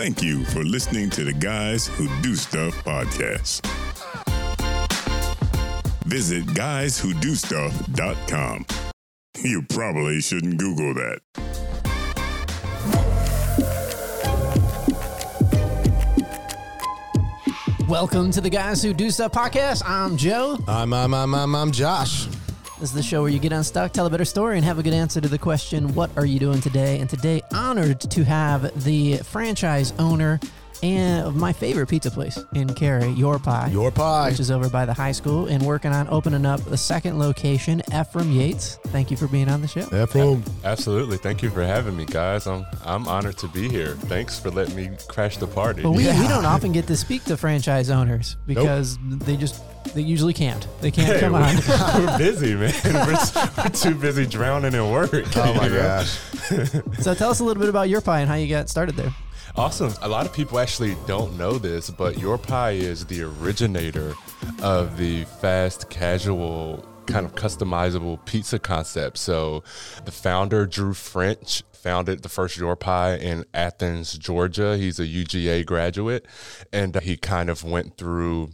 Thank you for listening to the Guys Who Do Stuff podcast. Visit guyswhodostuff.com. You probably shouldn't Google that. Welcome to the Guys Who Do Stuff podcast. I'm Joe. I'm, I'm, I'm, I'm, I'm Josh. This is the show where you get unstuck, tell a better story, and have a good answer to the question, What are you doing today? And today, honored to have the franchise owner and of my favorite pizza place in Cary, Your Pie. Your Pie. Which is over by the high school and working on opening up the second location, Ephraim Yates. Thank you for being on the show. Ephraim. Absolutely. Thank you for having me, guys. I'm I'm honored to be here. Thanks for letting me crash the party. But we, Yeah. we don't often get to speak to franchise owners because they just they usually can't. They can't Hey, come we're, on. we're busy, man. We're, we're too busy drowning in work. Oh my know? gosh. so tell us a little bit about Your Pie and how you got started there. Awesome. A lot of people actually don't know this, but Your Pie is the originator of the fast casual kind of customizable pizza concept. So the founder, Drew French, founded the first Your Pie in Athens, Georgia. He's a UGA graduate, and uh, he kind of went through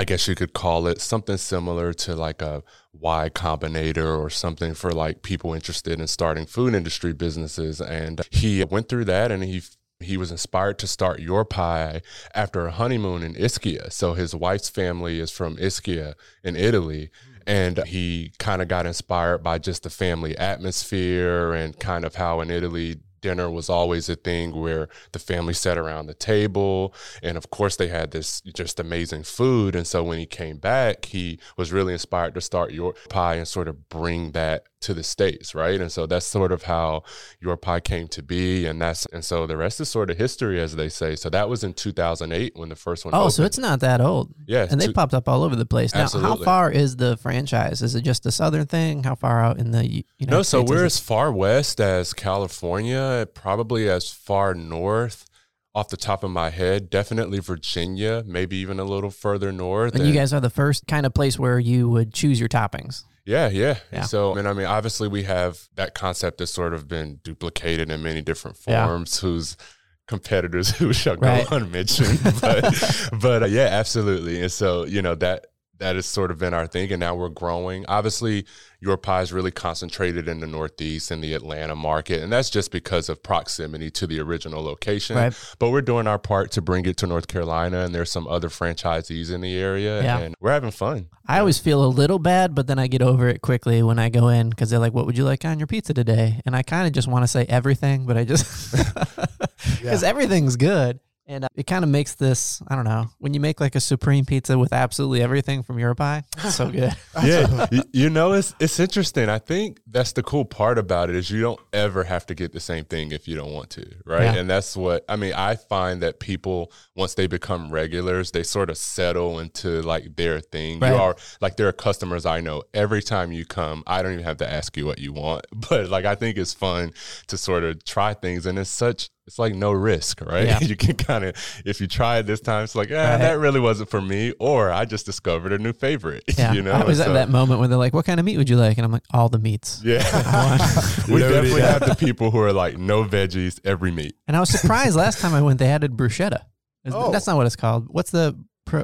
I guess you could call it something similar to like a Y Combinator or something for like people interested in starting food industry businesses. And he went through that and he he was inspired to start Your Pie after a honeymoon in Ischia. So his wife's family is from Ischia in Italy. And he kind of got inspired by just the family atmosphere and kind of how in Italy dinner was always a thing where the family sat around the table and of course they had this just amazing food and so when he came back he was really inspired to start your pie and sort of bring that to the states right and so that's sort of how your pie came to be and that's and so the rest is sort of history as they say so that was in 2008 when the first one Oh, opened. so it's not that old. Yeah, And they two- popped up all over the place. Now, how far is the franchise? Is it just a southern thing? How far out in the you know No, so States we're as far west as California, probably as far north off the top of my head, definitely Virginia, maybe even a little further north. And you guys are the first kind of place where you would choose your toppings. Yeah, yeah. Yeah. So, and I mean, obviously, we have that concept has sort of been duplicated in many different Yeah. forms. Whose competitors who shall go Right. unmentioned, but but uh, yeah, absolutely. And so, you know that that has sort of been our thing, and now we're growing. Obviously, your pie is really concentrated in the Northeast and the Atlanta market, and that's just because of proximity to the original location. Right. But we're doing our part to bring it to North Carolina, and there's some other franchisees in the area, Yeah. and we're having fun. I always feel a little bad, but then I get over it quickly when I go in because they're like, "What would you like on your pizza today?" And I kind of just want to say everything, but I just because everything's good, and uh, it kind of makes this. I don't know when you make like a supreme pizza with absolutely everything from your pie, it's so good. yeah, you know, it's it's interesting. I think that's the cool part about it is you don't ever have to get the same thing if you don't want to, right? Yeah. And that's what I mean. I find that people once they become regulars, they sort of settle into like their thing. Right. You are like there are customers I know. Every time you come, I don't even have to ask you what you want, but like I think it's fun to sort of try things, and it's such. It's like no risk, right? Yeah. You can kind of, if you try it this time, it's like, ah, Right. that really wasn't for me, or I just discovered a new favorite. Yeah, you know, I was And have so- that moment where they're like, "What kind of meat would you like?" And I'm like, "All the meats." yeah. we Loaded definitely up. have the people who are like no veggies, every meat. And I was surprised last time I went, they added bruschetta. Oh. That's not what it's called. What's the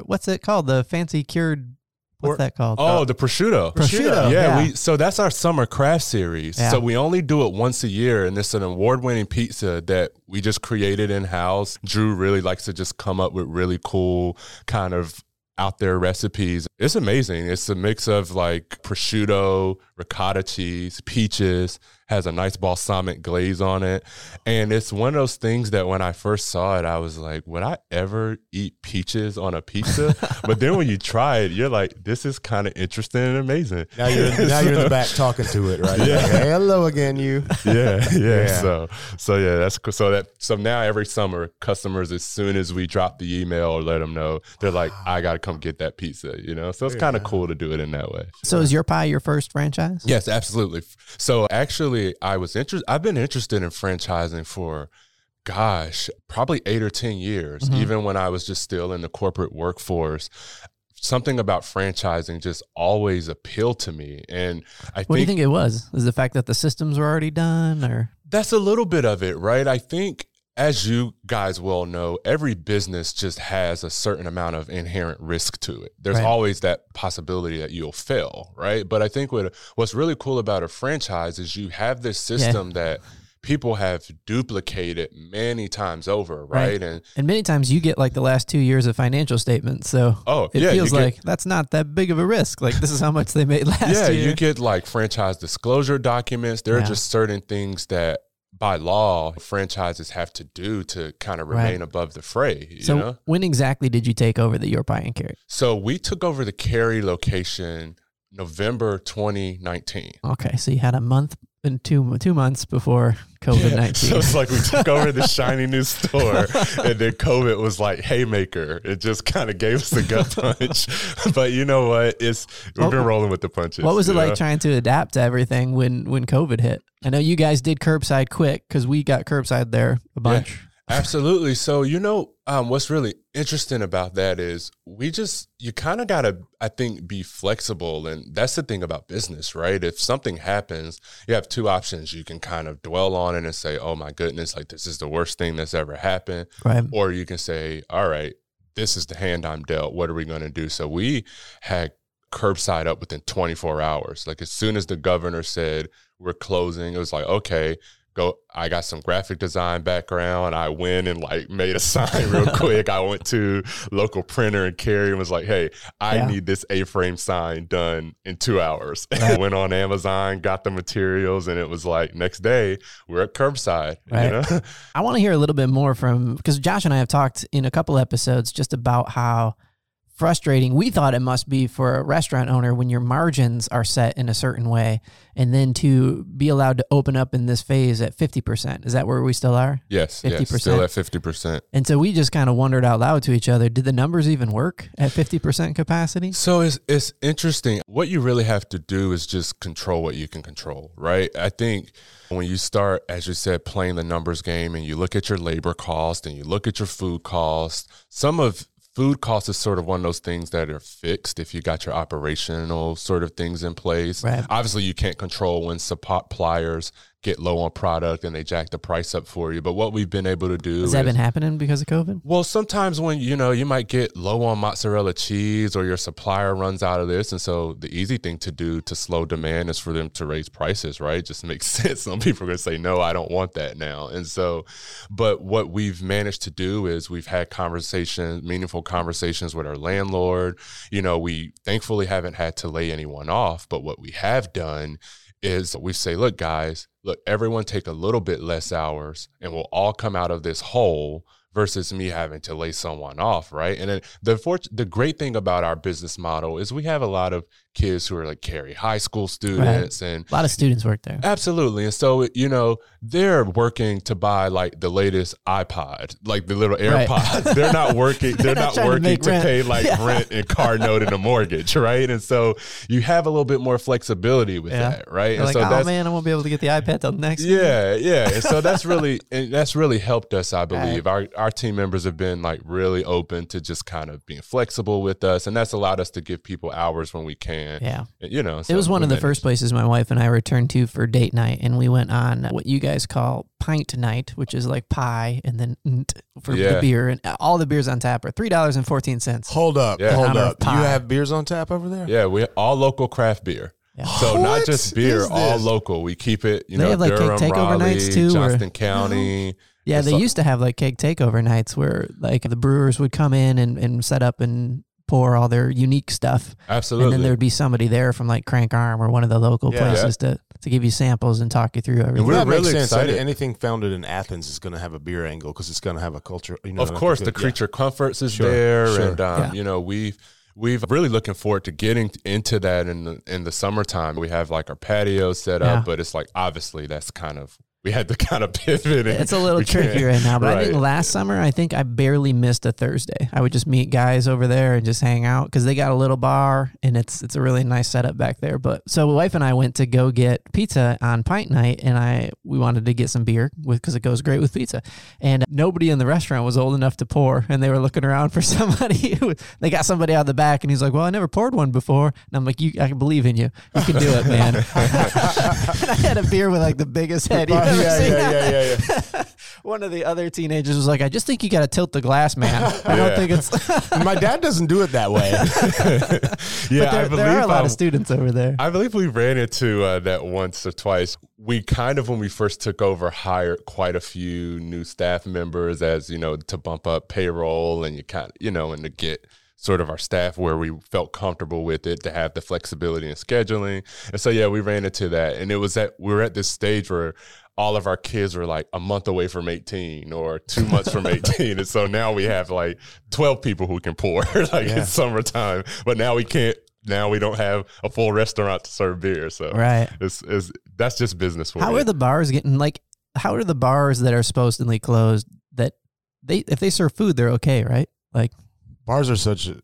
what's it called? The fancy cured. What's Por- that called? Oh, the prosciutto. prosciutto. Yeah, we so that's our summer craft series. Yeah. So we only do it once a year, and it's an award-winning pizza that we just created in house. Drew really likes to just come up with really cool kind of out there recipes. It's amazing. It's a mix of like prosciutto, ricotta cheese, peaches, has a nice balsamic glaze on it. And it's one of those things that when I first saw it, I was like, would I ever eat peaches on a pizza? but then when you try it, you're like, this is kind of interesting and amazing. Now you're now you're in the back talking to it, right? Yeah. Hey, hello again, you. yeah, yeah, Yeah. So, so yeah, that's cool. So that so now every summer, customers as soon as we drop the email or let them know, they're like, I got to come get that pizza. You know, so it's kind of cool to do it in that way. So is your pie your first franchise? Yes, absolutely. So actually, I was interested. I've been interested in franchising for, gosh, probably eight or ten years. Mhm. Even when I was just still in the corporate workforce, something about franchising just always appealed to me. And I What do you think it was? Is the fact that the systems were already done, or That's a little bit of it, right? I think as you guys well know, every business just has a certain amount of inherent risk to it. There's Right. always that possibility that you'll fail, right? But I think what what's really cool about a franchise is you have this system that people have duplicated many times over, right? Right. And And many times you get like the last two years of financial statements. So Oh, it yeah, feels get- like that's not that big of a risk. Like this is how much they made last year. yeah, year. you get like franchise disclosure documents. There are just certain things that by law franchises have to do to kind of Right. remain above the fray. You so know? when exactly did you take over the Your Pie and Cary? So we took over the Cary location November 2019. Okay, so you had a month two two months before COVID nineteen. So it's like we took over the shiny new store, and then COVID was like haymaker. It just kind of gave us a gut punch. but you know what? It's we've What- been rolling with the punches. What was it you like trying to adapt to everything when when COVID hit? I know you guys did curbside quick because we got curbside there a bunch. Absolutely. So you know, um, what's really interesting about that is we just you kind of gotta, I think, be flexible, and that's the thing about business, right? If something happens, you have two options. You can kind of dwell on it and say, "Oh my goodness, like this is the worst thing that's ever happened," Right. or you can say, "All right, this is the hand I'm dealt. What are we going to do?" So we had curbside up within 24 hours. Like as soon as the governor said we're closing, it was like, okay, go. I got some graphic design background. I went and like made a sign real quick. I went to local printer and Cary and was like, hey, I Yeah. need this A-frame sign done in two hours. I went on Amazon, got the materials, and it was like next day we're at curbside. Right. You know? I want to hear a little bit more from because Josh and I have talked in a couple episodes just about how frustrating we thought it must be for a restaurant owner when your margins are set in a certain way and then to be allowed to open up in this phase at 50%. Is that where we still are? yes, yes, 50%. still at fifty percent. And so we just kind of wondered out loud to each other, did the numbers even work at 50% capacity? So it's it's interesting. What you really have to do is just control what you can control, right? I think when you start, as you said, playing the numbers game and you look at your labor cost and you look at your food cost, some of food cost is sort of one of those things that are fixed if you got your operational sort of things in place. Right. Obviously, you can't control when suppliers get low on product and they jack the price up for you. But what we've been able to do is, Has that is been happening because of COVID? well, sometimes when you know you might get low on mozzarella cheese or your supplier runs out of this, and so the easy thing to do to slow demand is for them to raise prices, right? Just makes sense. Some people are going to say, "No, I don't want that now," and so, but what we've managed to do is we've had conversations, meaningful conversations with our landlord. You know, we thankfully haven't had to lay anyone off, but what we have done is we say, look, guys, look, everyone take a little bit less hours and we'll all come out of this hole versus me having to lay someone off, right? And then the the great thing about our business model is we have a lot of kids who are like Cary high school students and A lot of students work there. Absolutely. And so, you know, they're working to buy like the latest iPod, like the little Right. AirPods. They're not working, they're, not not, trying to working to, pay like Yeah. rent and car note and a mortgage, right? And so you have a little bit more flexibility with Yeah. that, right? And like, so oh man, I won't be able to get the iPad till next year. yeah, yeah. And so that's really and that's really helped us, I believe. Our our team members have been like really open to just kind of being flexible with us, and that's allowed us to give people hours when we can. Yeah. You know, It was one of the first places my wife and I returned to for date night, and we went on what you guys call pint night, which is like pie and then nt for the beer, and all the beers on tap are three dollars and fourteen cents. Hold up, Yeah. hold up. You have beers on tap over there? Yeah, we all local craft beer. Yeah. So not just beer, all local. We keep it, you know. They know, have, like, cake Durham, takeover Raleigh, nights, too, or- Johnston County. Yeah, It's they all- used to have like cake takeover nights where like the brewers would come in and, and set up and pour all their unique stuff, Absolutely. and then there would be somebody there from like Crank Arm or one of the local Yeah. places to to give you samples and talk you through everything. we're that really sense. Excited. Anything founded in Athens is going to have a beer angle because it's going to have a culture. You know, of course, the yeah. creature comforts is Sure, there, sure. and um, Yeah. you know we've we've really looking forward to getting into that in the in the summertime. We have like our patio set Yeah. up, but it's like obviously that's kind of we had to kind of pivot. It's a little tricky right now, but I think last summer I think I barely missed a Thursday. I would just meet guys over there and just hang out because they got a little bar and it's it's a really nice setup back there. But so my wife and I went to go get pizza on Pint Night, and I we wanted to get some beer with because it goes great with pizza, and nobody in the restaurant was old enough to pour, and they were looking around for somebody. Who, they got somebody out of the back, and he's like, "Well, I never poured one before," and I'm like, "You, I believe in you. You can do it, man." and I had a beer with like the biggest head ever yeah, seen. yeah, yeah, yeah, yeah. One of the other teenagers was like, "I just think you got to tilt the glass, man. I don't think it's." My dad doesn't do it that way. yeah, there, I believe there are a lot um, of students over there. I believe we ran into uh, that once or twice. We kind of, when we first took over, hired quite a few new staff members as you know to bump up payroll and you kind of you know and to get sort of our staff where we felt comfortable with it to have the flexibility in scheduling. And so yeah, we ran into that, and it was that we were at this stage where all of our kids were like a month away from 18 or two months from 18 and so now we have like 12 people who can pour like Yeah. it's summertime but now we can't now we don't have a full restaurant to serve beer so right. it's, it's that's just business for How me. are the bars getting like? How are the bars that are supposedly closed that they if they serve food they're okay, right? Like Bars are such a,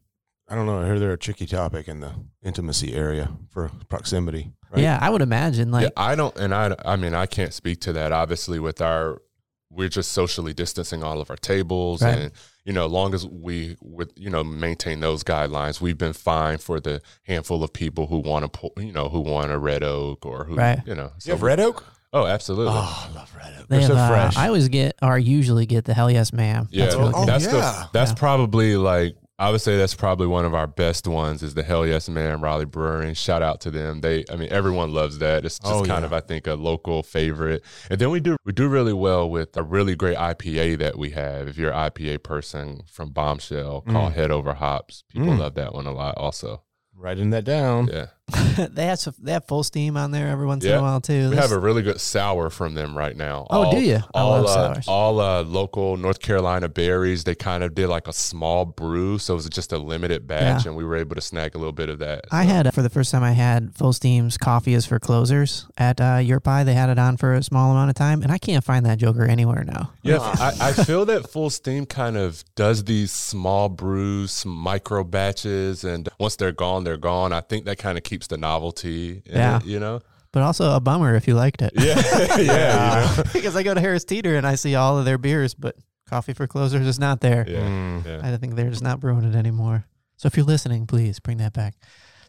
I don't know, I hear they're a tricky topic in the intimacy area for proximity. Right? yeah, I would imagine like yeah, I don't, and I, I mean, I can't speak to that. Obviously, with our, we're just socially distancing all of our tables, Right. and you know, as long as we, with you know, maintain those guidelines, we've been fine for the handful of people who want to, pull, you know, who want a red oak or who, Right. you know, You have Red Oak? Oh, absolutely. Oh, I love Red Oak. they They're so have, uh, fresh. I always get or usually get the hell yes ma'am. Yeah, That's really Oh, that's yeah. the that's Yeah. probably like I would say that's probably one of our best ones is the Hell Yes Ma'am Raleigh Brewing. Shout out to them. They I mean everyone loves that. It's just Oh, kind yeah. of I think a local favorite. And then we do we do really well with a really great IPA that we have. If you're an IPA person from Bombshell called Head Over Hops, people Mm. love that one a lot also. Writing that down. Yeah. they have some, they have Fullsteam on there every once in a while too. We This- have a really good sour from them right now. Oh, do you? I all, love uh, sours. all uh, local North Carolina berries. They kind of did like a small brew, so it was just a limited batch, Yeah. and we were able to snag a little bit of that. I had uh, for the first time I had Fullsteam's coffee is for closers at uh, Your Pie. They had it on for a small amount of time, and I can't find that Joker anywhere now. yeah. I, I feel that Full Steam kind of does these small brews, micro batches, and once they're gone, they're gone. I think that kind of keeps the novelty. In Yeah. it, you know. But also a bummer if you liked it. Yeah, yeah, you know? because I go to Harris Teeter and I see all of their beers, but coffee for closers is not there. yeah, Mm. yeah. I think they're just not brewing it anymore. So if you're listening, please bring that back.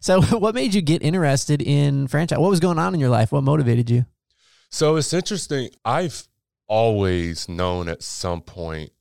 So, what made you get interested in franchise? What was going on in your life? What motivated you? So it's interesting. I've always known at some point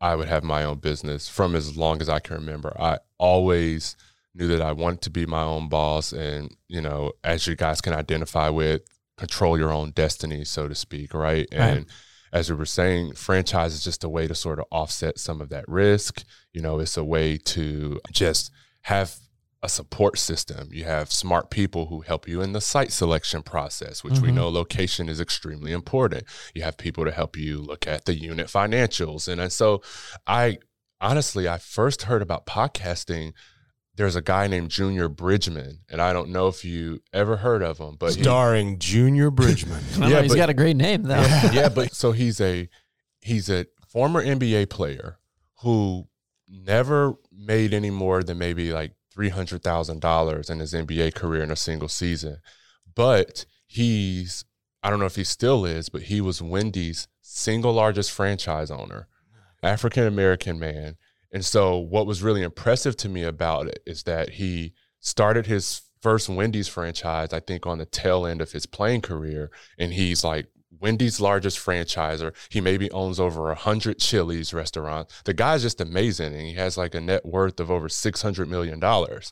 I would have my own business from as long as I can remember. I always knew that I wanted to be my own boss and, you know, as you guys can identify with, control your own destiny, so to speak, right? And as we were saying, franchise is just a way to sort of offset some of that risk. You know, it's a way to just have a support system. You have smart people who help you in the site selection process, which we Mhm. know location is extremely important. You have people to help you look at the unit financials. And, and so I honestly, I first heard about podcasting. There's a guy named Junior Bridgeman, and I don't know if you ever heard of him, but he- Starring Junior Bridgeman. Yeah, know, he's but- got a great name though. yeah, but so he's a he's a former NBA player who never made any more than maybe like three hundred thousand dollars in his NBA career in a single season. But he's I don't know if he still is, but he was Wendy's single largest franchise owner, African American man. And so what was really impressive to me about it is that he started his first Wendy's franchise, I think, on the tail end of his playing career. And he's like Wendy's largest franchisor. He maybe owns over a hundred Chili's restaurants. The guy's just amazing. And he has like a net worth of over $600 million. Wow.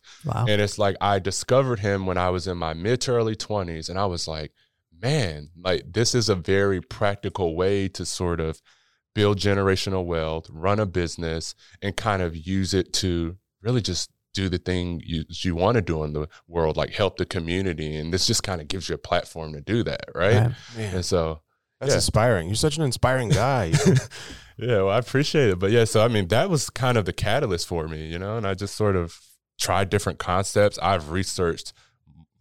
And it's like I discovered him when I was in my mid to early 20s. And I was like, man, like this is a very practical way to sort of build generational wealth, run a business, and kind of use it to really just do the thing you, you want to do in the world, like help the community. And this just kind of gives you a platform to do that. Right. Right. Man, And so, that's yeah. inspiring. You're such an inspiring guy. yeah, well, I appreciate it. But yeah, so I mean, that was kind of the catalyst for me, you know, and I just sort of tried different concepts. I've researched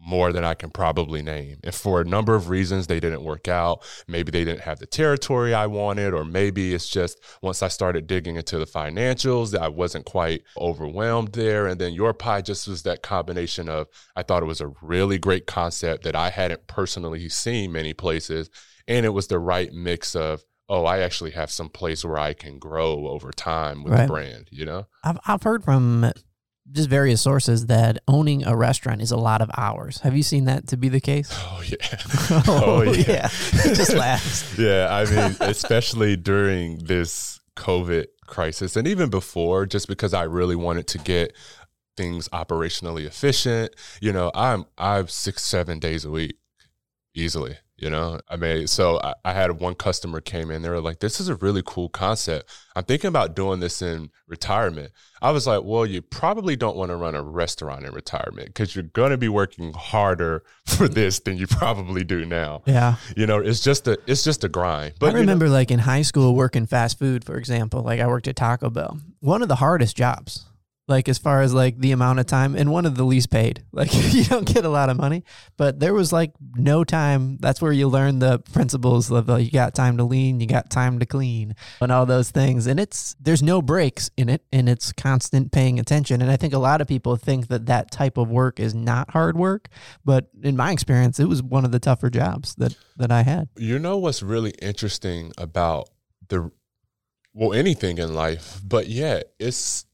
more than I can probably name. And for a number of reasons, they didn't work out. Maybe they didn't have the territory I wanted, or maybe it's just once I started digging into the financials, that I wasn't quite overwhelmed there. And then Your Pie just was that combination of I thought it was a really great concept that I hadn't personally seen many places. And it was the right mix of, oh, I actually have some place where I can grow over time with Right. the brand, you know? I've I've heard from just various sources that owning a restaurant is a lot of hours. Have you seen that to be the case? Oh yeah. Oh, oh, yeah. just laughs. yeah, I mean, especially during this COVID crisis and even before, just because I really wanted to get things operationally efficient. You know, I'm I'm six, seven days a week easily. You know, I mean, so I, I, had one customer came in. They were like, "This is a really cool concept. I'm thinking about doing this in retirement." I was like, "Well, you probably don't want to run a restaurant in retirement because you're going to be working harder for this than you probably do now." Yeah, you know, it's just a it's just a grind. But I remember, you know, like in high school, working fast food, for example. Like I worked at Taco Bell. One of the hardest jobs like as far as like the amount of time and one of the least paid. Like you don't get a lot of money but there was like no time. That's where you learn the principles of uh, you got time to lean you got time to clean and all those things and it's there's no breaks in it and it's constant paying attention and i think a lot of people think that that type of work is not hard work but in my experience it was one of the tougher jobs that that i had. You know what's really interesting about the well anything in life but yeah it's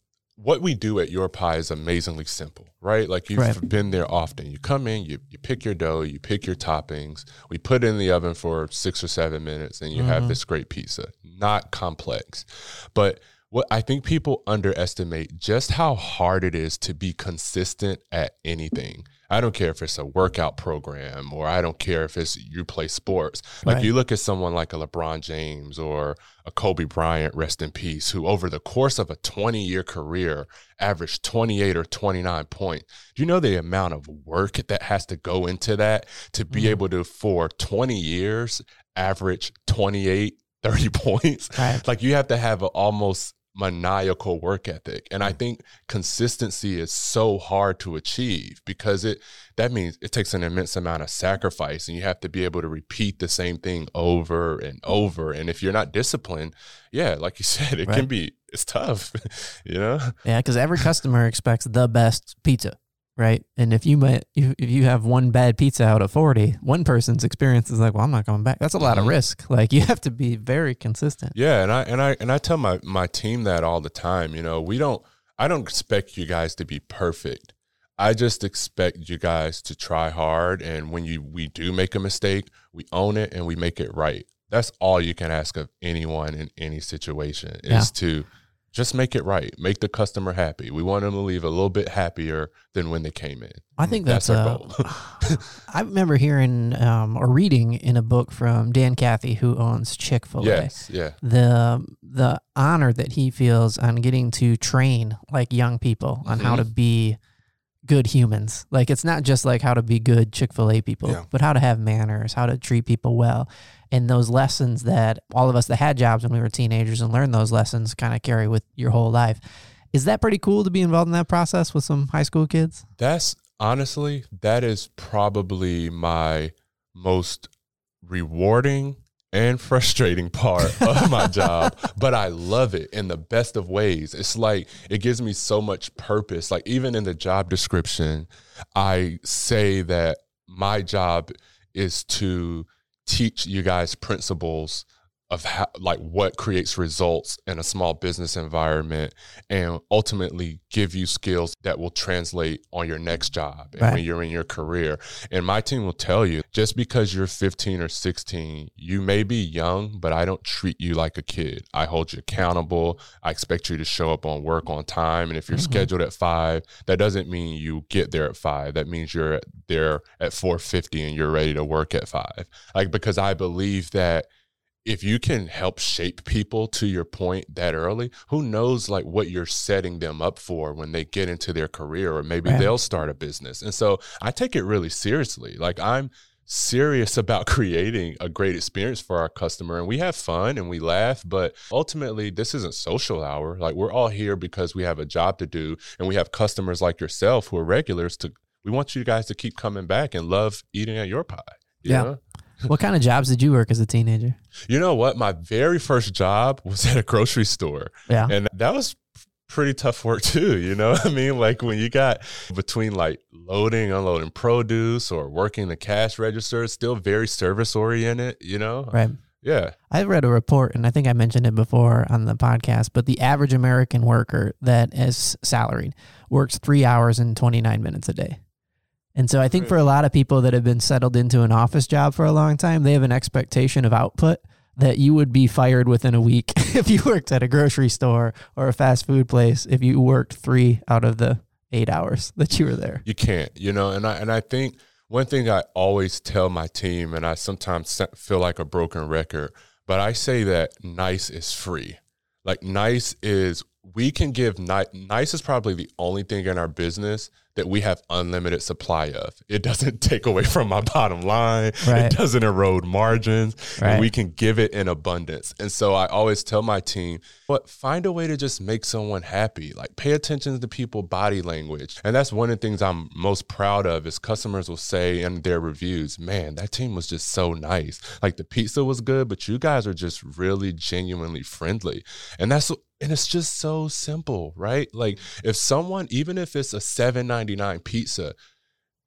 what we do at Your Pie is amazingly simple, right? Like you've right. been there often. You come in, you, you pick your dough, you pick your toppings, we put it in the oven for six or seven minutes, and you mm-hmm. have this great pizza. Not complex. But what I think people underestimate just how hard it is to be consistent at anything. I don't care if it's a workout program or I don't care if it's you play sports. Like right. you look at someone like a LeBron James or a Kobe Bryant, rest in peace, who over the course of a 20 year career averaged 28 or 29 points. Do you know the amount of work that has to go into that to be mm. able to, for 20 years, average 28, 30 points? Right. Like you have to have an almost maniacal work ethic. And i mm. think consistency is so hard to achieve because it that means it takes an immense amount of sacrifice and you have to be able to repeat the same thing over and over. And if you're not disciplined yeah like you said it right. can be it's tough you know? Yeah because every customer expects the best pizza right? And if you might, if you have one bad pizza out of 40, one person's experience is like, well, I'm not coming back. That's a lot of mm-hmm. risk. Like you have to be very consistent. Yeah. And I, and I, and I tell my, my team that all the time, you know, we don't, I don't expect you guys to be perfect. I just expect you guys to try hard. And when you, we do make a mistake, we own it and we make it right. That's all you can ask of anyone in any situation is yeah. to, just make it right. Make the customer happy. We want them to leave a little bit happier than when they came in. I think that's, that's our goal. I remember hearing um, or reading in a book from Dan Cathy, who owns Chick Fil A. Yes, yeah. The the honor that he feels on getting to train like young people on mm-hmm. how to be good humans. Like it's not just like how to be good Chick fil A people, yeah. but how to have manners, how to treat people well. And those lessons that all of us that had jobs when we were teenagers and learned those lessons kind of carry with your whole life. Is that pretty cool to be involved in that process with some high school kids? That's honestly, that is probably my most rewarding and frustrating part of my job, but I love it in the best of ways. It's like it gives me so much purpose. Like even in the job description, I say that my job is to teach you guys principles of how, like what creates results in a small business environment and ultimately give you skills that will translate on your next job and right. when you're in your career. And my team will tell you just because you're 15 or 16, you may be young, but I don't treat you like a kid. I hold you accountable. I expect you to show up on work on time. And if you're mm-hmm. scheduled at five, that doesn't mean you get there at five. That means you're there at 450 and you're ready to work at five. Like, because I believe that if you can help shape people to your point that early, who knows like what you're setting them up for when they get into their career or maybe right. they'll start a business. And so I take it really seriously. Like I'm serious about creating a great experience for our customer and we have fun and we laugh, but ultimately this isn't social hour. Like we're all here because we have a job to do and we have customers like yourself who are regulars to we want you guys to keep coming back and love eating at your pie. yeah. Know? What kind of jobs did you work as a teenager? You know what? My very first job was at a grocery store. Yeah. And that was pretty tough work too, you know? I mean, like when you got between like loading, unloading produce or working the cash register, it's still very service oriented, you know? Right. Yeah. I read a report, and I think I mentioned it before on the podcast, but the average American worker that is salaried works three hours and 29 minutes a day. And so I think for a lot of people that have been settled into an office job for a long time, they have an expectation of output that you would be fired within a week if you worked at a grocery store or a fast food place if you worked three out of the eight hours that you were there. You can't, you know, and I and I think one thing I always tell my team, and I sometimes feel like a broken record, but I say that nice is free. Like nice is we can give nice. Nice is probably the only thing in our business that we have unlimited supply of. It doesn't take away from my bottom line. Right. It doesn't erode margins. Right. And we can give it in abundance. And so I always tell my team, but find a way to just make someone happy. Like pay attention to people body language. And that's one of the things I'm most proud of is customers will say in their reviews, man, that team was just so nice. Like the pizza was good, but you guys are just really genuinely friendly. And that's and it's just so simple, right? Like if someone, even if it's a seven ninety nine pizza,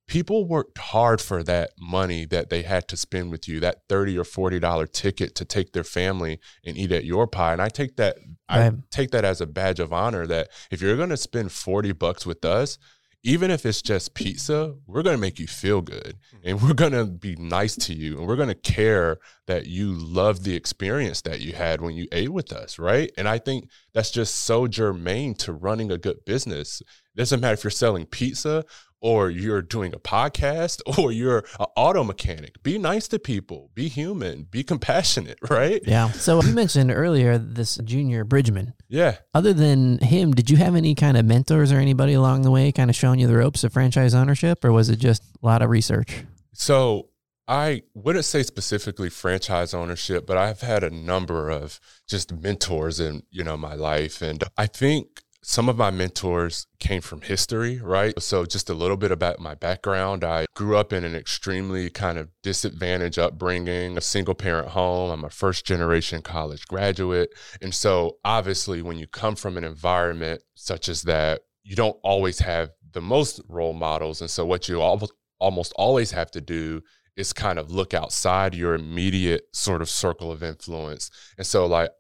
people worked hard for that money that they had to spend with you, that thirty or forty dollar ticket to take their family and eat at your pie. And I take that, I take that as a badge of honor that if you're going to spend forty bucks with us. Even if it's just pizza, we're going to make you feel good mm. and we're going to be nice to you and we're going to care that you love the experience that you had when you ate with us, right? And I think that's just so germane to running a good business. It doesn't matter if you're selling pizza or you're doing a podcast or you're an auto mechanic. Be nice to people, be human, be compassionate, right? Yeah. So you mentioned earlier this junior Bridgeman. Yeah. Other than him, did you have any kind of mentors or anybody along the way kind of showing you the ropes of franchise ownership, or was it just a lot of research? So I wouldn't say specifically franchise ownership, but I've had a number of just mentors in, you know, my life. And I think some of my mentors came from history, right? So just a little bit about my background. I grew up in an extremely kind of disadvantaged upbringing, a single parent home. I'm a first generation college graduate. And so obviously when you come from an environment such as that, you don't always have the most role models. And so what you almost almost always have to do is kind of look outside your immediate sort of circle of influence. And so like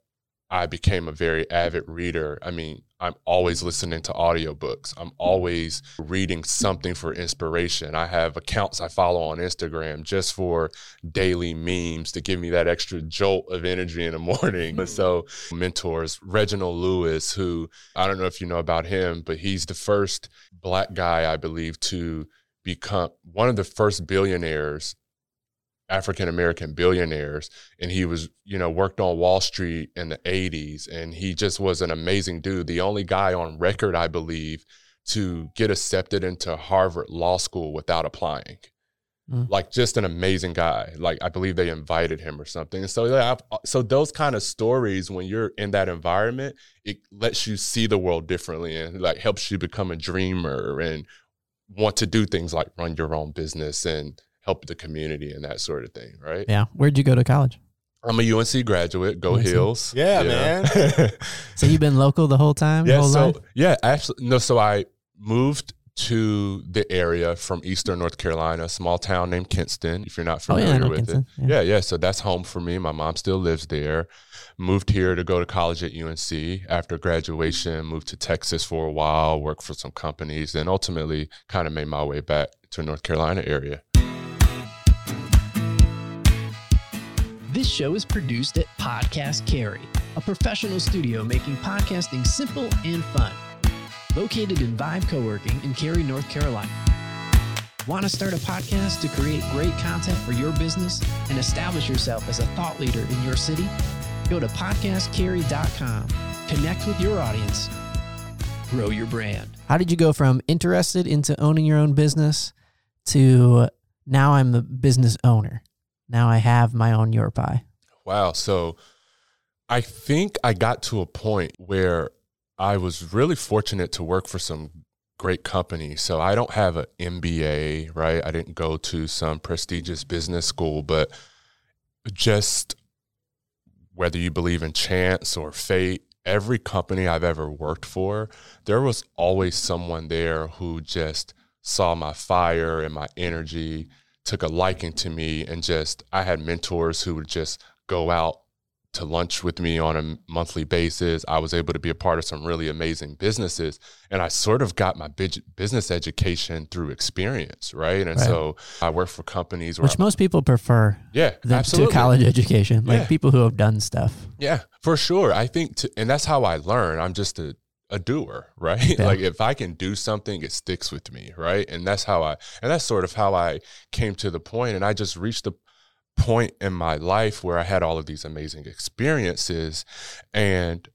I became a very avid reader. I mean, I'm always listening to audiobooks. I'm always reading something for inspiration. I have accounts I follow on Instagram just for daily memes to give me that extra jolt of energy in the morning. But so, mentors, Reginald Lewis, who I don't know if you know about him, but he's the first black guy, I believe, to become one of the first billionaires African American billionaires, and he was, you know, worked on Wall Street in the 80s, and he just was an amazing dude. The only guy on record, I believe, to get accepted into Harvard Law School without applying. Mm. Like just an amazing guy. Like I believe they invited him or something. And so yeah, I've, so those kind of stories when you're in that environment, it lets you see the world differently and like helps you become a dreamer and want to do things like run your own business and help the community and that sort of thing, right? Yeah. Where'd you go to college? I'm a UNC graduate. Go UNC. Hills. Yeah, man. So you've been local the whole time? yeah. whole So life? yeah, actually, no. So I moved to the area from Eastern North Carolina, a small town named Kinston. If you're not Oh, yeah, familiar with Kinston, it, yeah. yeah, yeah. So that's home for me. My mom still lives there. Moved here to go to college at UNC. After graduation, moved to Texas for a while, worked for some companies, and ultimately kind of made my way back to North Carolina area. This show is produced at Podcast Cary, a professional studio making podcasting simple and fun. Located in Vibe Co-working in Cary, North Carolina. Want to start a podcast to create great content for your business and establish yourself as a thought leader in your city? Go to podcastcarry.com. Connect with your audience. Grow your brand. How did you go from interested into owning your own business to now I'm the business owner? Now I have my own Your Pie. Wow. So I think I got to a point where I was really fortunate to work for some great companies. So I don't have an MBA, right? I didn't go to some prestigious business school, but just whether you believe in chance or fate, every company I've ever worked for, there was always someone there who just saw my fire and my energy, took a liking to me, and just I had mentors who would just go out to lunch with me on a monthly basis. I was able to be a part of some really amazing businesses. And I sort of got my business education through experience, right? And right. so I work for companies Which I'm, most people prefer yeah, to college education, like yeah. people who have done stuff. Yeah, for sure. I think, to, and that's how I learn. I'm just a, a doer, right? Yeah. like if I can do something, it sticks with me, right? And that's how I, and that's sort of how I came to the. And I just reached the point in my life where I had all of these amazing experiences and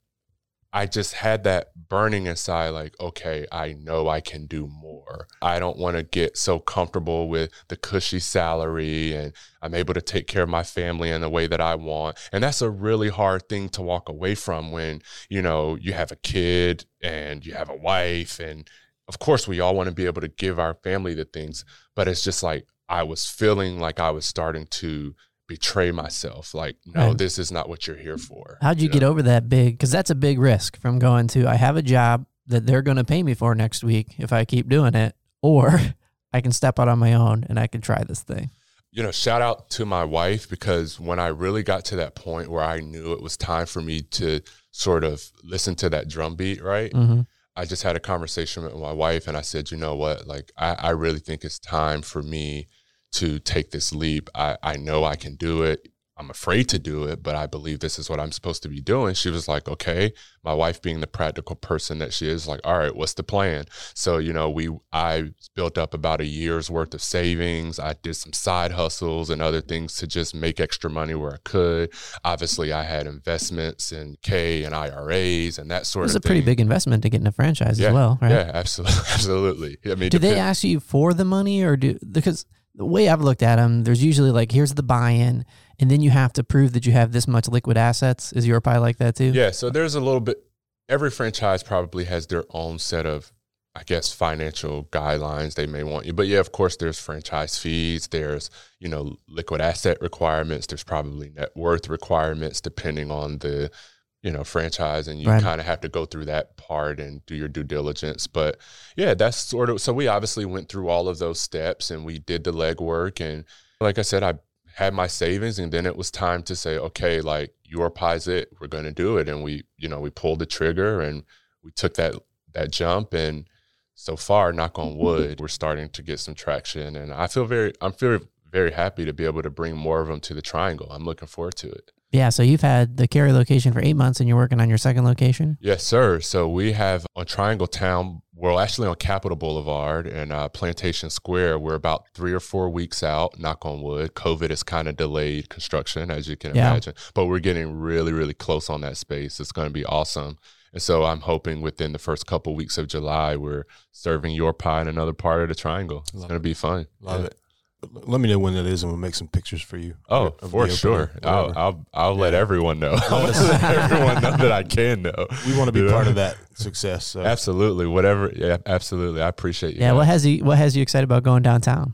I just had that burning inside like okay, I know I can do more. I don't want to get so comfortable with the cushy salary and I'm able to take care of my family in the way that I want. And that's a really hard thing to walk away from when, you know, you have a kid and you have a wife and of course we all want to be able to give our family the things, but it's just like I was feeling like I was starting to betray myself. Like, no, right. this is not what you're here for. How'd you, you get know? over that big? Because that's a big risk from going to, I have a job that they're going to pay me for next week if I keep doing it, or I can step out on my own and I can try this thing. You know, shout out to my wife because when I really got to that point where I knew it was time for me to sort of listen to that drum beat, right? Mm-hmm. I just had a conversation with my wife and I said, you know what, like, I, I really think it's time for me to take this leap. I, I know I can do it. I'm afraid to do it, but I believe this is what I'm supposed to be doing. She was like, okay. My wife being the practical person that she is, like, all right, what's the plan? So, you know, we I built up about a year's worth of savings. I did some side hustles and other things to just make extra money where I could. Obviously, I had investments in K and IRAs and that sort of thing. It's a pretty big investment to get in a franchise yeah, as well, right? Yeah, absolutely. Absolutely. I mean, do they ask you for the money or do because the way I've looked at them, there's usually like, here's the buy in, and then you have to prove that you have this much liquid assets. Is your pie like that too? Yeah. So there's a little bit, every franchise probably has their own set of, I guess, financial guidelines they may want you. But yeah, of course, there's franchise fees, there's, you know, liquid asset requirements, there's probably net worth requirements depending on the, you know franchise and you right. kind of have to go through that part and do your due diligence but yeah that's sort of so we obviously went through all of those steps and we did the legwork and like i said i had my savings and then it was time to say okay like your pie's it we're going to do it and we you know we pulled the trigger and we took that that jump and so far knock on mm-hmm. wood we're starting to get some traction and i feel very i'm very very happy to be able to bring more of them to the triangle. I'm looking forward to it yeah, so you've had the Cary location for eight months and you're working on your second location? Yes, sir. So we have on Triangle Town, we're actually on Capitol Boulevard and uh, Plantation Square, we're about three or four weeks out, knock on wood. COVID has kind of delayed construction, as you can yeah. imagine, but we're getting really, really close on that space. It's going to be awesome. And so I'm hoping within the first couple weeks of July, we're serving your pie in another part of the triangle. It's going to be fun. Love yeah. it. Let me know when that is, and we'll make some pictures for you. Oh, for sure. I'll I'll, I'll yeah. let everyone know. I'll let everyone know that I can know. We want to be part of that success. So. Absolutely. Whatever. Yeah. Absolutely. I appreciate you. Yeah. What has you What has you excited about going downtown?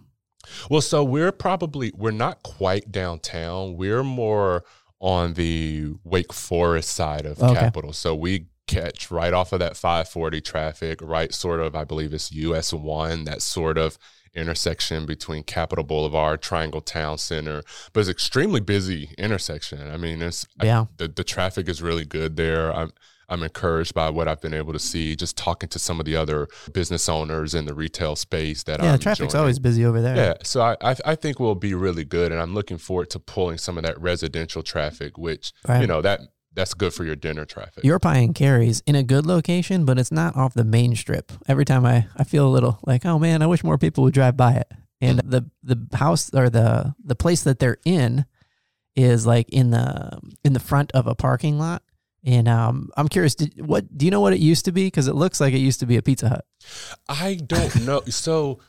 Well, so we're probably we're not quite downtown. We're more on the Wake Forest side of okay. Capitol. So we catch right off of that 540 traffic, right sort of, I believe it's US 1, that sort of intersection between Capitol Boulevard, Triangle Town Center, but it's extremely busy intersection. I mean, it's yeah. I, the the traffic is really good there. I'm I'm encouraged by what I've been able to see, just talking to some of the other business owners in the retail space. That yeah, I'm traffic's joining. always busy over there. Yeah, so I, I, I think we'll be really good, and I'm looking forward to pulling some of that residential traffic, which right. you know that that's good for your dinner traffic. Your pie and Cary's in a good location, but it's not off the main strip. Every time I, I feel a little like, oh man, I wish more people would drive by it. And the the house or the the place that they're in is like in the in the front of a parking lot. And um, I'm curious, did, what do you know what it used to be? Because it looks like it used to be a Pizza Hut. I don't know. so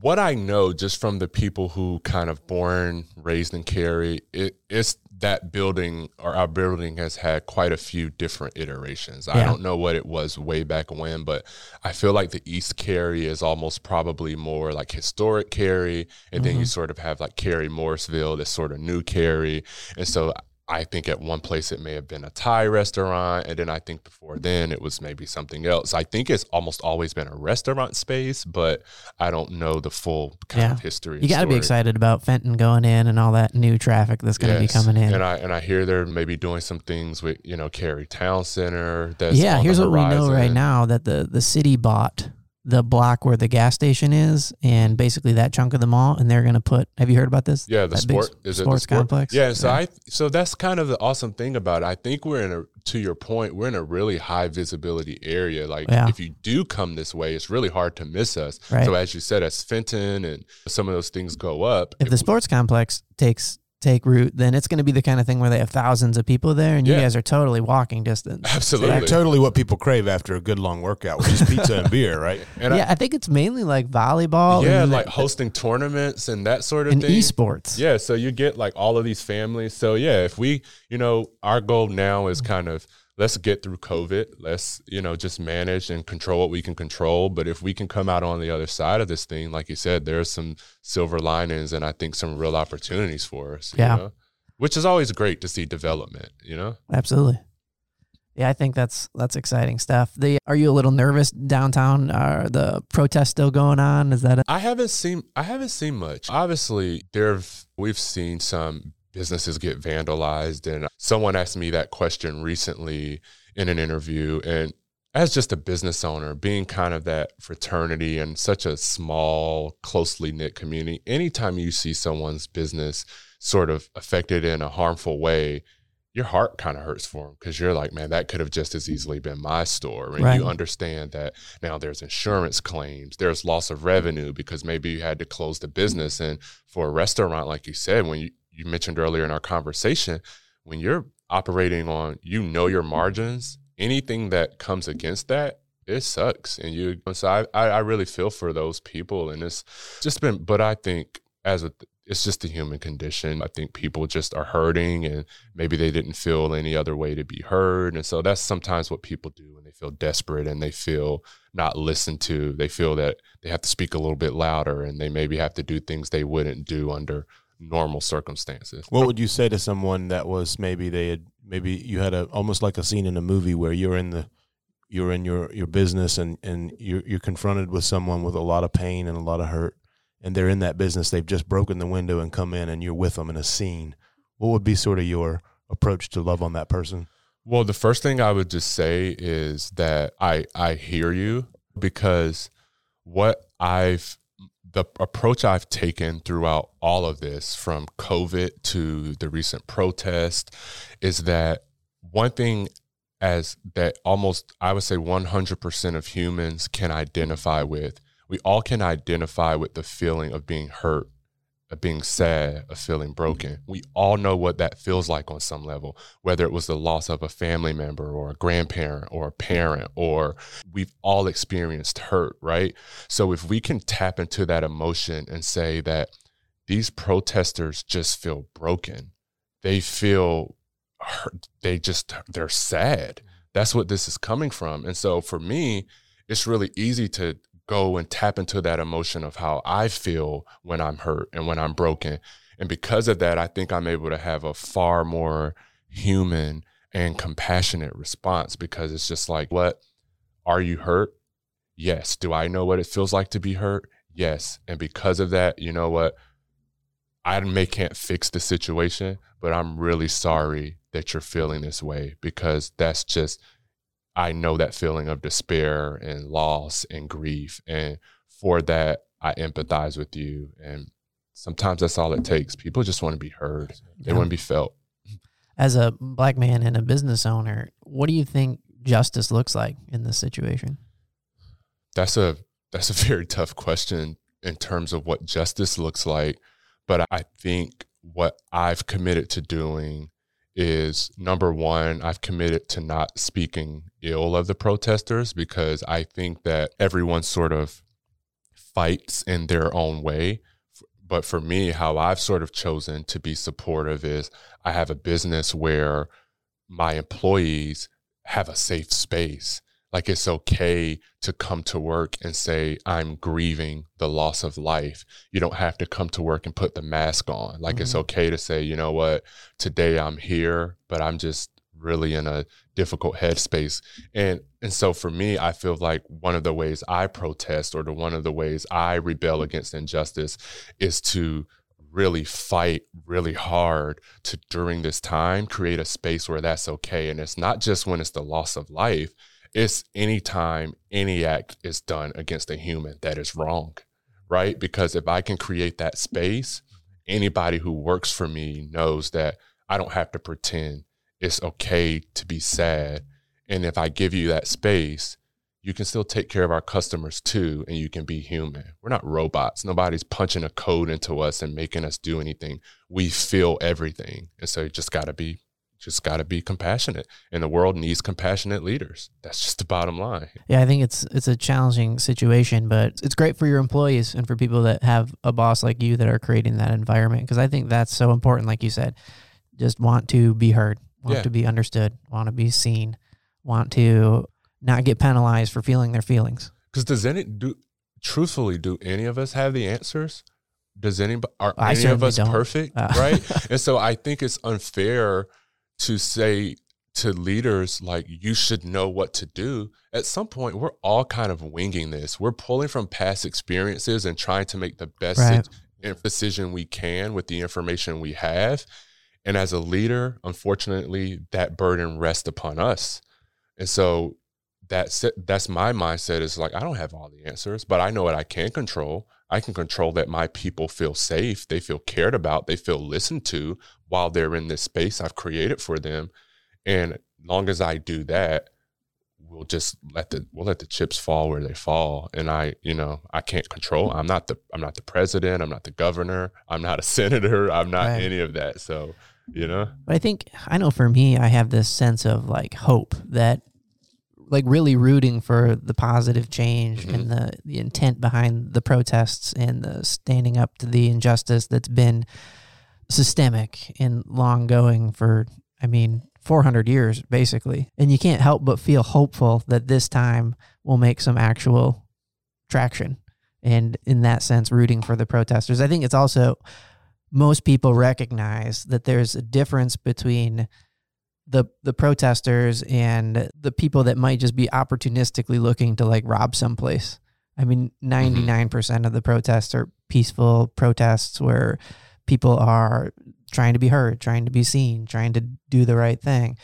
what I know just from the people who kind of born, raised in Cary, it, it's that building or our building has had quite a few different iterations. Yeah. I don't know what it was way back when, but I feel like the East Cary is almost probably more like historic Cary, and mm-hmm. then you mm-hmm. sort of have like Cary Morrisville, this sort of new Cary, and so I think at one place it may have been a Thai restaurant, and then I think before then it was maybe something else. I think it's almost always been a restaurant space, but I don't know the full kind Yeah. of history. You got to be excited about Fenton going in and all that new traffic that's going to Yes. be coming in. And I and I hear they're maybe doing some things with you know Cary Town Center. That's yeah, here's what we know right now that the the city bought the block where the gas station is and basically that chunk of the mall and they're going to put have you heard about this Yeah, the That big sport is it the sports sport? complex Yeah, so I so that's kind of the awesome thing about it. I think we're in a to your point, we're in a really high visibility area. Like Yeah. if you do come this way, it's really hard to miss us. Right. So as you said, as Fenton and some of those things go up, if the sports complex takes take root then it's going to be the kind of thing where they have thousands of people there and you Yeah. guys are totally walking distance absolutely. Like, totally what people crave after a good long workout, which is pizza and beer, right? and yeah I, think it's mainly like volleyball yeah, and, like hosting tournaments and that sort of and thing. esports Yeah, so you get like all of these families. So yeah, if we, you know, our goal now is mm. kind of let's get through COVID. Let's, you know, just manage and control what we can control. But if we can come out on the other side of this thing, like you said, there's some silver linings and I think some real opportunities for us. you Yeah. know? Which is always great to see development, you know? Absolutely. Yeah, I think that's that's exciting stuff. The are you a little nervous downtown? Are the protests still going on? Is that a, I haven't seen I haven't seen much. Obviously, there've we've seen some businesses get vandalized and someone asked me that question recently in an interview and as just a business owner, being kind of that fraternity and such a small, closely knit community, anytime you see someone's business sort of affected in a harmful way, your heart kind of hurts for them because you're like, man, that could have just as easily been my store. And Right. you understand that now there's insurance claims, there's loss of revenue because maybe you had to close the business. And for a restaurant, like you said, when you, you mentioned earlier in our conversation, when you're operating on, you know, your margins, anything that comes against that, it sucks. And you, so I, I really feel for those people. And it's just been, but I think as a, it's just the human condition. I think people just are hurting and maybe they didn't feel any other way to be heard. And so that's sometimes what people do when they feel desperate and they feel not listened to. They feel that they have to speak a little bit louder and they maybe have to do things they wouldn't do under normal circumstances. What would you say to someone that was maybe they had maybe you had a almost like a scene in a movie where you're in the you're in your your business and and you're you're confronted with someone with a lot of pain and a lot of hurt and they're in that business they've just broken the window and come in and you're with them in a scene what would be sort of your approach to love on that person Well, the first thing I would just say is that I I hear you because what I've the approach I've taken throughout all of this from COVID to the recent protest is that one thing as that almost I would say 100% of humans can identify with. We all can identify with the feeling of being hurt, of being sad, of feeling broken. Mm-hmm. We all know what that feels like on some level, whether it was the loss of a family member or a grandparent or a parent, or we've all experienced hurt, right? So if we can tap into that emotion and say that these protesters just feel broken, they feel hurt, they just, they're sad. Mm-hmm. That's what this is coming from. And so for me, it's really easy to go and tap into that emotion of how I feel when I'm hurt and when I'm broken. And because of that, I think I'm able to have a far more human and compassionate response because it's just like, what? Are you hurt? Yes. Do I know what it feels like to be hurt? Yes. And because of that, you know what? I may can't fix the situation, but I'm really sorry that you're feeling this way because that's just I know that feeling of despair and loss and grief. And for that, I empathize with you. And sometimes that's all it takes. People just want to be heard, they Yeah. want to be felt. As a black man and a business owner, what do you think justice looks like in this situation? That's a that's a very tough question in terms of what justice looks like. But I think what I've committed to doing is number one, I've committed to not speaking ill of the protesters because I think that everyone sort of fights in their own way. But for me, how I've sort of chosen to be supportive is I have a business where my employees have a safe space. Like it's okay to come to work and say i'm grieving the loss of life. You don't have to come to work and put the mask on. Like it's Mhm. okay to say you know what? Today i'm here but i'm just really in a difficult headspace. And and so for me i feel like one of the ways i protest or the one of the ways i rebel against injustice is to really fight really hard to during this time create a space where that's okay. And it's not just when it's the loss of life it's anytime any act is done against a human that is wrong right? Because if i can create that space anybody who works for me knows that i don't have to pretend it's okay to be sad. And if i give you that space you can still take care of our customers too and you can be human. We're not robots. Nobody's punching a code into us and making us do anything. We feel everything. And so you just got to be just got to be compassionate and the world needs compassionate leaders that's just the bottom line Yeah, I think it's it's a challenging situation, but it's great for your employees and for people that have a boss like you that are creating that environment because I think that's so important. Like you said, just want to be heard, want Yeah. to be understood, want to be seen, want to not get penalized for feeling their feelings. because does any do truthfully do any of us have the answers does anybody are I any of us don't. perfect Uh, right and so i think it's unfair to say to leaders like you should know what to do at some point we're all kind of winging this we're pulling from past experiences and trying to make the best Right. decision we can with the information we have and as a leader unfortunately that burden rests upon us and so that's it- that's my mindset is like I don't have all the answers, but I know what I can control. I can control that my people feel safe, they feel cared about, they feel listened to while they're in this space I've created for them. And long as I do that, we'll just let the we'll let the chips fall where they fall. And I, you know, I can't control. I'm not the I'm not the president. I'm not the governor. I'm not a senator. I'm not Right. any of that. So, you know, But I think I know for me, I have this sense of like hope that like really rooting for the positive change and mm-hmm. the, the intent behind the protests and the standing up to the injustice that's been systemic and long going for, I mean, 400 years basically. And you can't help but feel hopeful that this time will make some actual traction. And in that sense, rooting for the protesters. I think it's also most people recognize that there's a difference between the the protesters and the people that might just be opportunistically looking to like rob someplace. I mean, mm-hmm. 99% of the protests are peaceful protests where people are trying to be heard, trying to be seen, trying to do the right thing.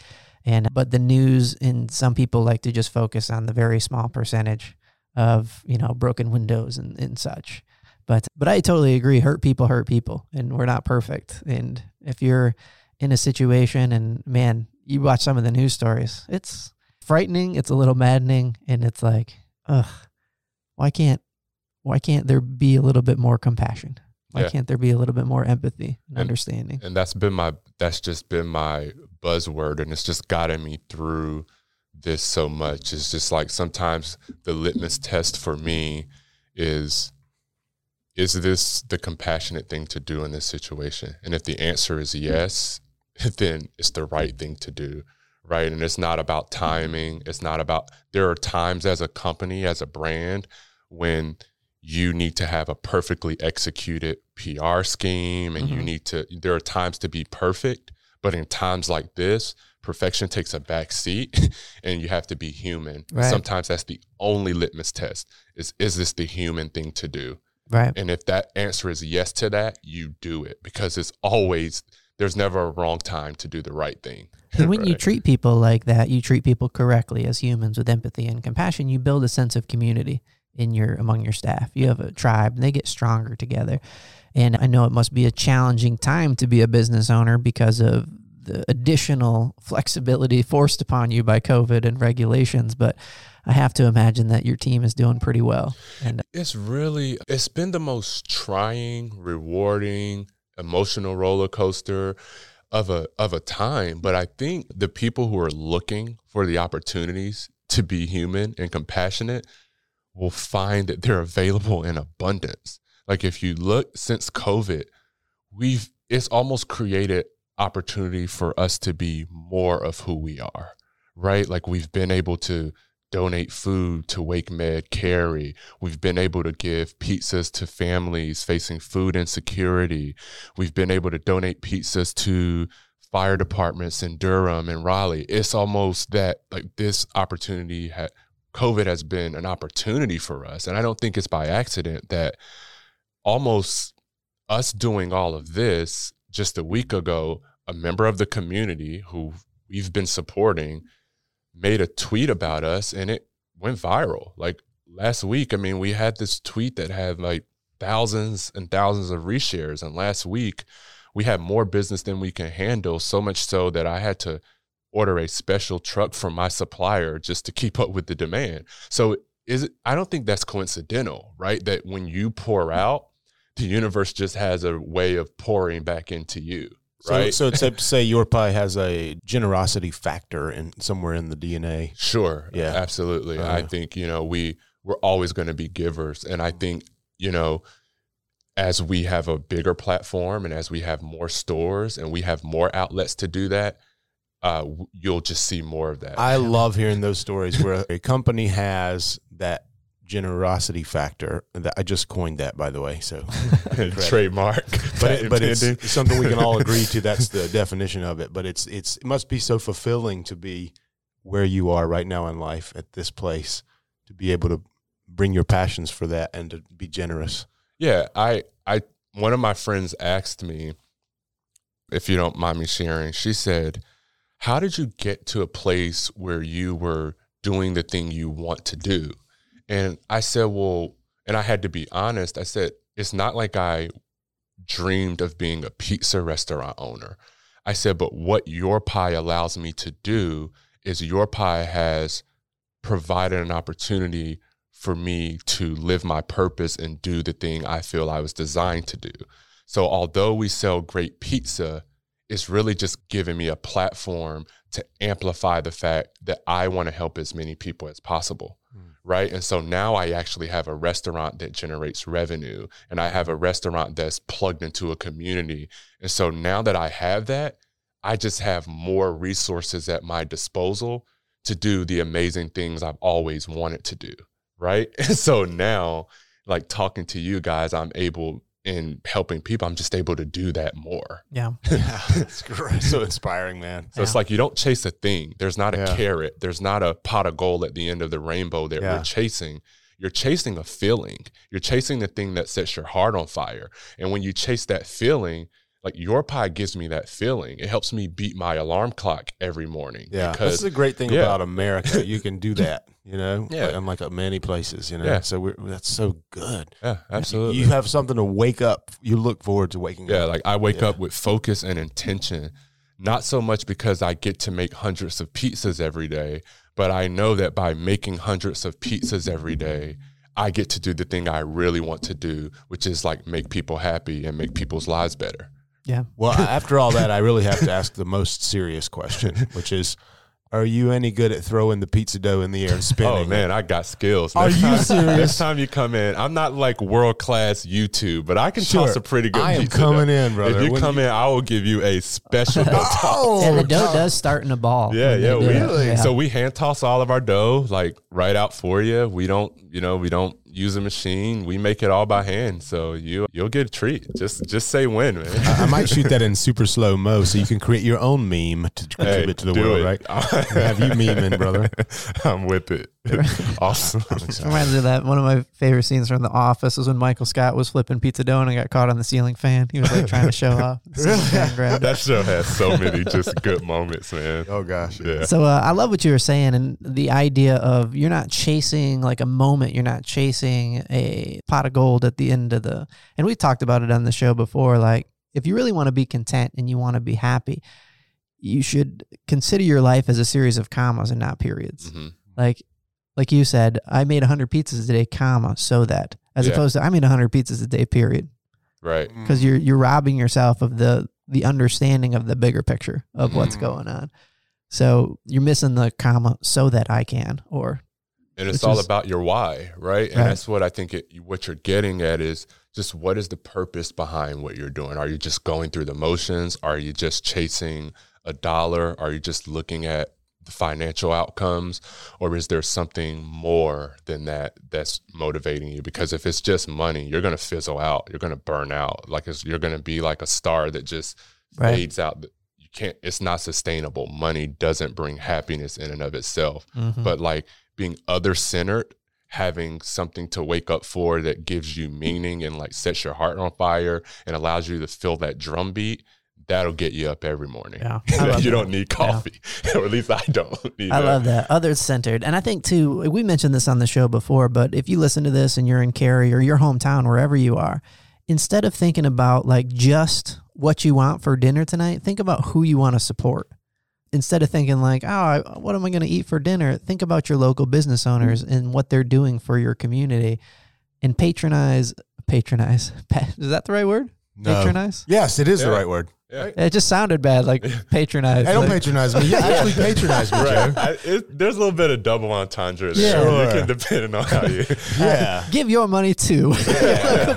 And but the news and some people like to just focus on the very small percentage of, you know, broken windows and, and such. But but I totally agree. Hurt people hurt people, and we're not perfect. And if you're in a situation, and man, you watch some of the news stories, it's frightening. It's a little maddening, and it's like, ugh, why can't why can't there be a little bit more compassion? Why Yeah. can't there be a little bit more empathy and And- understanding? and that's been my that's just been my buzzword and it's just gotten me through this so much it's just like sometimes the litmus test for me is is this the compassionate thing to do in this situation and if the answer is yes then it's the right thing to do right and it's not about timing it's not about there are times as a company as a brand when you need to have a perfectly executed PR scheme and you Mhm. need to there are times to be perfect but in times like this perfection takes a back seat and you have to be human Right. sometimes that's the only litmus test is is this the human thing to do Right. and if that answer is yes to that you do it because it's always there's never a wrong time to do the right thing And when you treat people like that, you treat people correctly as humans with empathy and compassion, you build a sense of community in your among your staff. You have a tribe and they get stronger together. And I know it must be a challenging time to be a business owner because of the additional flexibility forced upon you by COVID and regulations, but I have to imagine that your team is doing pretty well. And It's really it's been the most trying, rewarding, emotional roller coaster of a of a time, but I think the people who are looking for the opportunities to be human and compassionate will find that they're available in abundance. Like if you look since COVID, we've it's almost created opportunity for us to be more of who we are, right? Like we've been able to donate food to WakeMed Cary. We've been able to give pizzas to families facing food insecurity. We've been able to donate pizzas to fire departments in Durham and Raleigh. It's almost that like this opportunity had COVID has been an opportunity for us. And I don't think it's by accident that almost us doing all of this just a week ago, a member of the community who we've been supporting made a tweet about us and it went viral. Like last week, I mean, we had this tweet that had like thousands and thousands of reshares. And last week, we had more business than we can handle, so much so that I had to order a special truck from my supplier just to keep up with the demand. So is it, I don't think that's coincidental, right? That when you pour out, the universe just has a way of pouring back into you. So, Right. so it's safe to say your pie has a generosity factor in somewhere in the DNA. Sure. Yeah. Absolutely. Uh-huh. I think, you know, we we're always going to be givers. And I think, you know, as we have a bigger platform and as we have more stores and we have more outlets to do that, uh, you'll just see more of that. I love hearing those stories where a company has that generosity factor. That I just coined that, by the way. So, Trademark. but it, but it's something we can all agree to. That's the definition of it. But it's it's it must be so fulfilling to be where you are right now in life at this place to be able to bring your passions for that and to be generous. Yeah, I I one of my friends asked me if you don't mind me sharing. She said, "How did you get to a place where you were doing the thing you want to do?" And I said, "Well, and I had to be honest. I said, it's not like I dreamed of being a pizza restaurant owner. I said, but what your pie allows me to do is your pie has provided an opportunity for me to live my purpose and do the thing I feel I was designed to do. So, although we sell great pizza, it's really just giving me a platform to amplify the fact that I want to help as many people as possible. Right. And so now I actually have a restaurant that generates revenue and I have a restaurant that's plugged into a community. And so now that I have that, I just have more resources at my disposal to do the amazing things I've always wanted to do. Right. And so now, like talking to you guys, I'm able in helping people, I'm just able to do that more. Yeah. Yeah, it's great. so inspiring, man. So it's like you don't chase a thing. There's not a Yeah. carrot. There's not a pot of gold at the end of the rainbow that Yeah. we're chasing. You're chasing a feeling. You're chasing the thing that sets your heart on fire. And when you chase that feeling, like your pie gives me that feeling. It helps me beat my alarm clock every morning. Yeah, that's Because the great thing yeah. about America. You can do that, you know. Yeah. like, unlike uh, many places, you know. Yeah. So we're, that's so good. yeah, absolutely. You have something to wake up. You look forward to waking Yeah, up. Yeah, like I wake Yeah. up with focus and intention, not so much because I get to make hundreds of pizzas every day, but I know that by making hundreds of pizzas every day, I get to do the thing I really want to do, which is like make people happy and make people's lives better. Yeah. Well, after all that, I really have to ask the most serious question, which is, are you any good at throwing the pizza dough in the air and oh, spinning? Oh man, I got skills. Are you time- serious? Next time you come in, I'm not like world class YouTube, but I can Sure. toss a pretty good I am coming dough. in, brother. If you When come you- in, I will give you a special dough toss. Oh, and the dough God. does start in a ball. Yeah, yeah, do we it. Yeah. so we hand toss all of our dough like right out for you. We don't, you know, we don't use a machine. We make it all by hand. So you you'll get a treat. Just just say when, man. I I might shoot that in super slow mo so you can create your own meme to contribute to the world, it. right? Have you memeing, brother? I'm with it. awesome. It reminds me of that. One of my favorite scenes from The Office was when Michael Scott was flipping pizza dough and got caught on the ceiling fan. He was like trying to show off. The ceiling fan grab. that show has so many just good moments, man. Oh gosh. Yeah. So uh, I love what you were saying, and the idea of you're not chasing like a moment, you're not chasing a pot of gold at the end of the. And we talked about it on the show before. Like, if you really want to be content and you want to be happy, you should consider your life as a series of commas and not periods. Mhm. Like, like you said, I made 100 pizzas a day, comma, so that, as Yeah. opposed to I made 100 pizzas a day, period Right. because you're you're robbing yourself of the the understanding of the bigger picture of what's Mhm. going on. So you're missing the comma so that I can or and it's all is- about your why right and Right. that's what i think it, what you're getting at is just what is the purpose behind what you're doing are you just going through the motions are you just chasing a dollar are you just looking at the financial outcomes or is there something more than that that's motivating you because if it's just money you're going to fizzle out you're going to burn out like it's, you're going to be like a star that just Right. fades out you can't it's not sustainable money doesn't bring happiness in and of itself Mhm. but like being other centered having something to wake up for that gives you meaning and like sets your heart on fire and allows you to feel that drum beat that'll get you up every morning Yeah, you that. don't need coffee or at least i don't need I love that. Others centered. And I think too, we mentioned this on the show before, but if you listen to this and you're in Cary or your hometown, wherever you are, instead of thinking about like just what you want for dinner tonight, think about who you want to support. Instead of thinking like, oh, what am I going to eat for dinner? Think about your local business owners and what they're doing for your community and patronize, patronize. Is that the right word? No. Patronize? Yes, it is the right word. Yeah. It just sounded bad, like patronize. Hey, don't like- patronize me. Yeah, actually patronize me, Right. I, it, there's a little bit of double entendre there. Yeah. You Sure. can depend on how you. Yeah. give your money to local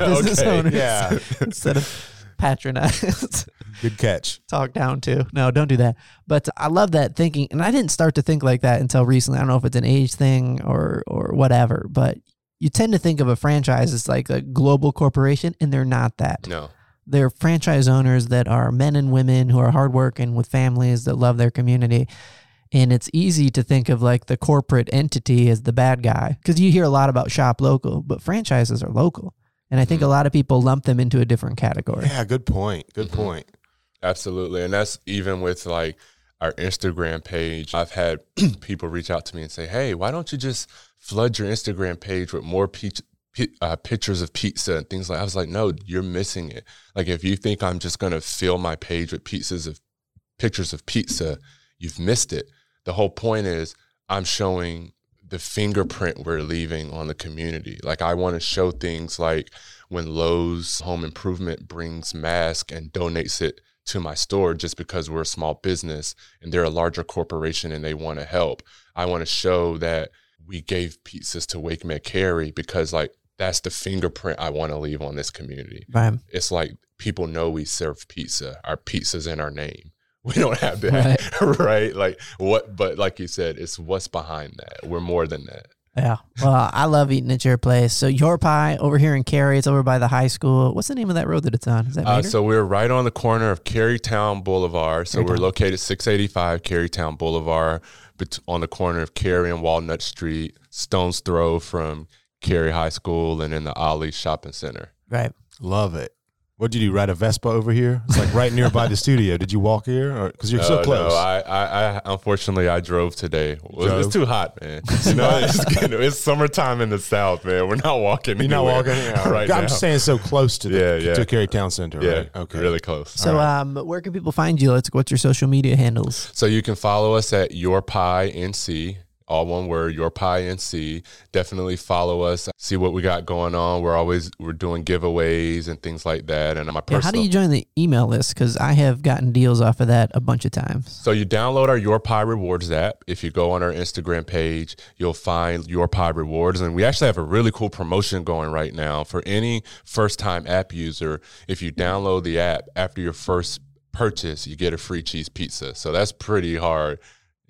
business okay, owners yeah. instead of patronize, Good catch. talk down to. No, don't do that. But I love that thinking, and I didn't start to think like that until recently. I don't know if it's an age thing or or whatever, but you tend to think of a franchise as like a global corporation, and they're not that. No. They're franchise owners that are men and women who are hardworking with families that love their community. And it's easy to think of like the corporate entity as the bad guy because you hear a lot about shop local, but franchises are local. And I think a lot of people lump them into a different category. Yeah, good point. Good Mhm. point. Absolutely. And that's even with like our Instagram page. I've had people reach out to me and say, hey, why don't you just flood your Instagram page with more uh, pictures of pizza and things like I was like, no, you're missing it. Like, if you think I'm just to fill my page with pizzas of pictures of pizza, you've missed it. The whole point is I'm showing the fingerprint we're leaving on the community. Like I want to show things like when Lowe's Home Improvement brings mask and donates it to my store just because we're a small business and they're a larger corporation and they want to help. I want to show that we gave pizzas to WakeMed Cary because like that's the fingerprint I want to leave on this community. Right. It's like people know we serve pizza. Our pizza's in our name. We don't have that, right. Like what? But like you said, it's what's behind that. We're more than that. Yeah. Well, I love eating at your place. So your pie over here in Cary, it's over by the high school. What's the name of that road that it's on? Is that Uh, so we're right on the corner of Cary Towne Boulevard. So we're located 685 Cary Towne Boulevard, on the corner of Cary and Walnut Street, stone's throw from Cary High School and in the Ali Shopping Center. right. Love it. What did you do? Ride a Vespa over here? It's like right nearby the studio. Did you walk here? Or because you're so close. No, I, I, I, unfortunately, I drove today. Well, drove? It's too hot, man. You know, it's, it's summertime in the South, man. We're not walking. you're not anywhere walking yeah. right I'm now. just saying so close to the Yeah, yeah. to Cary Towne Center, yeah, right? Okay. really close. So um, where can people find you? Let's what's your social media handles? So you can follow us at Your Pie NC, all one word, Your Pie and NC. Definitely follow us. See what we got going on. We're always we're doing giveaways and things like that. And my Yeah, personal. how do you join the email list? Because I have gotten deals off of that a bunch of times. So you download our Your Pie Rewards app. If you go on our Instagram page, you'll find Your Pie Rewards, and we actually have a really cool promotion going right now for any first-time app user. If you download the app after your first purchase, you get a free cheese pizza. So that's pretty hard.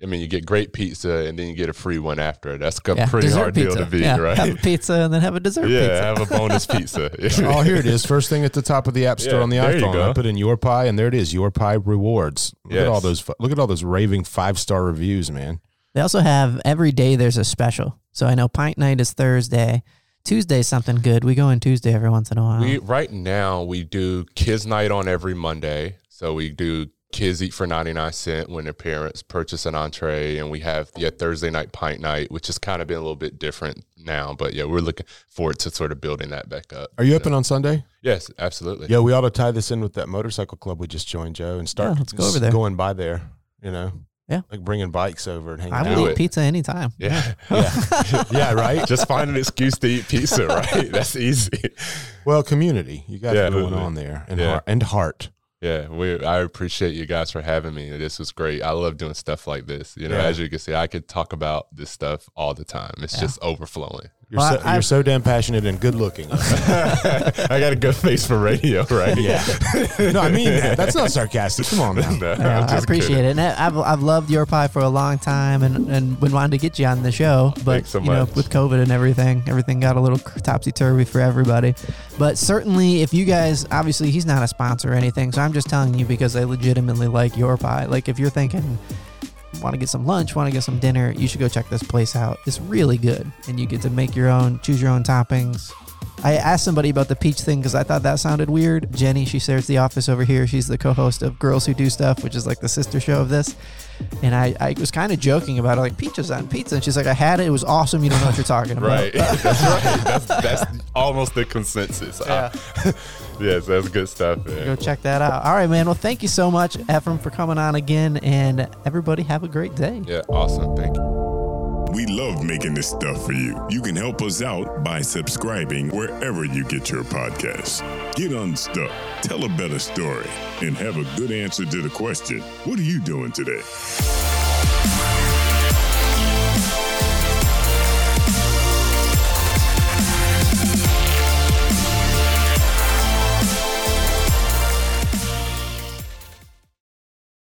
I mean, you get great pizza and then you get a free one after. That's a Yeah, pretty hard pizza. deal to beat, yeah, right? Have a pizza and then have a dessert yeah, pizza. have a bonus pizza. Oh, here it is. First thing at the top of the app store Yeah, on the there you iPhone. go. I put in your pie, and there it is. Your pie rewards. Look at all those. Look at all those raving five star reviews, man. They also have every day there's a special. So I know Pint Night is Thursday. Tuesday's something good. We go in Tuesday every once in a while. We right now we do kids night on every Monday. So we do kids eat for 99 cent when their parents purchase an entree and we have yeah Thursday night pint night which has kind of been a little bit different now but yeah we're looking forward to sort of building that back up. Are you open on Sunday? Yes, absolutely. Yeah, we ought to tie this in with that motorcycle club we just joined, Joe, and start Yeah, let's go over there. going by there. You know, Yeah. like bringing bikes over and hanging I out. will eat it. pizza anytime. Yeah. Yeah, yeah, right. Just find an excuse to eat pizza, right? That's easy. Well, community, you got Yeah, it going on there, and Yeah. heart, and heart. Yeah, we I appreciate you guys for having me. This was great. I love doing stuff like this. You know, Yeah. as you can see, I could talk about this stuff all the time. It's Yeah. just overflowing. You're, Well, so, I- you're so damn passionate and good looking. I got a good face for radio, right? yeah. no, I mean that. That's not sarcastic. Come on now. No, Yeah, I'm I just appreciate kidding. it. And I- I've, I've loved your pie for a long time and, and been wanting to get you on the show. But, Thanks so you know, with COVID and everything, everything got a little topsy turvy for everybody. But certainly, if you guys, obviously, he's not a sponsor or anything. So I'm just telling you because I legitimately like your pie. Like, if you're thinking, want to get some lunch, want to get some dinner, you should go check this place out. It's really good. And you get to make your own, choose your own toppings. I asked somebody about the peach thing because I thought that sounded weird. Jenny, she shares the office over here. She's the co-host of Girls Who Do Stuff, which is like the sister show of this. And I, I was kind of joking about it, like peaches on pizza. And she's like, I had it. It was awesome. You don't know what you're talking about. Right. that's right. That's that's almost the consensus. Yeah. Uh, yes, that's good stuff, man. Go check that out. All right, man. Well, thank you so much, Ephraim, for coming on again. And everybody have a great day. Yeah, awesome. Thank you. We love making this stuff for you. You can help us out by subscribing wherever you get your podcasts. Get unstuck, tell a better story, and have a good answer to the question What are you doing today?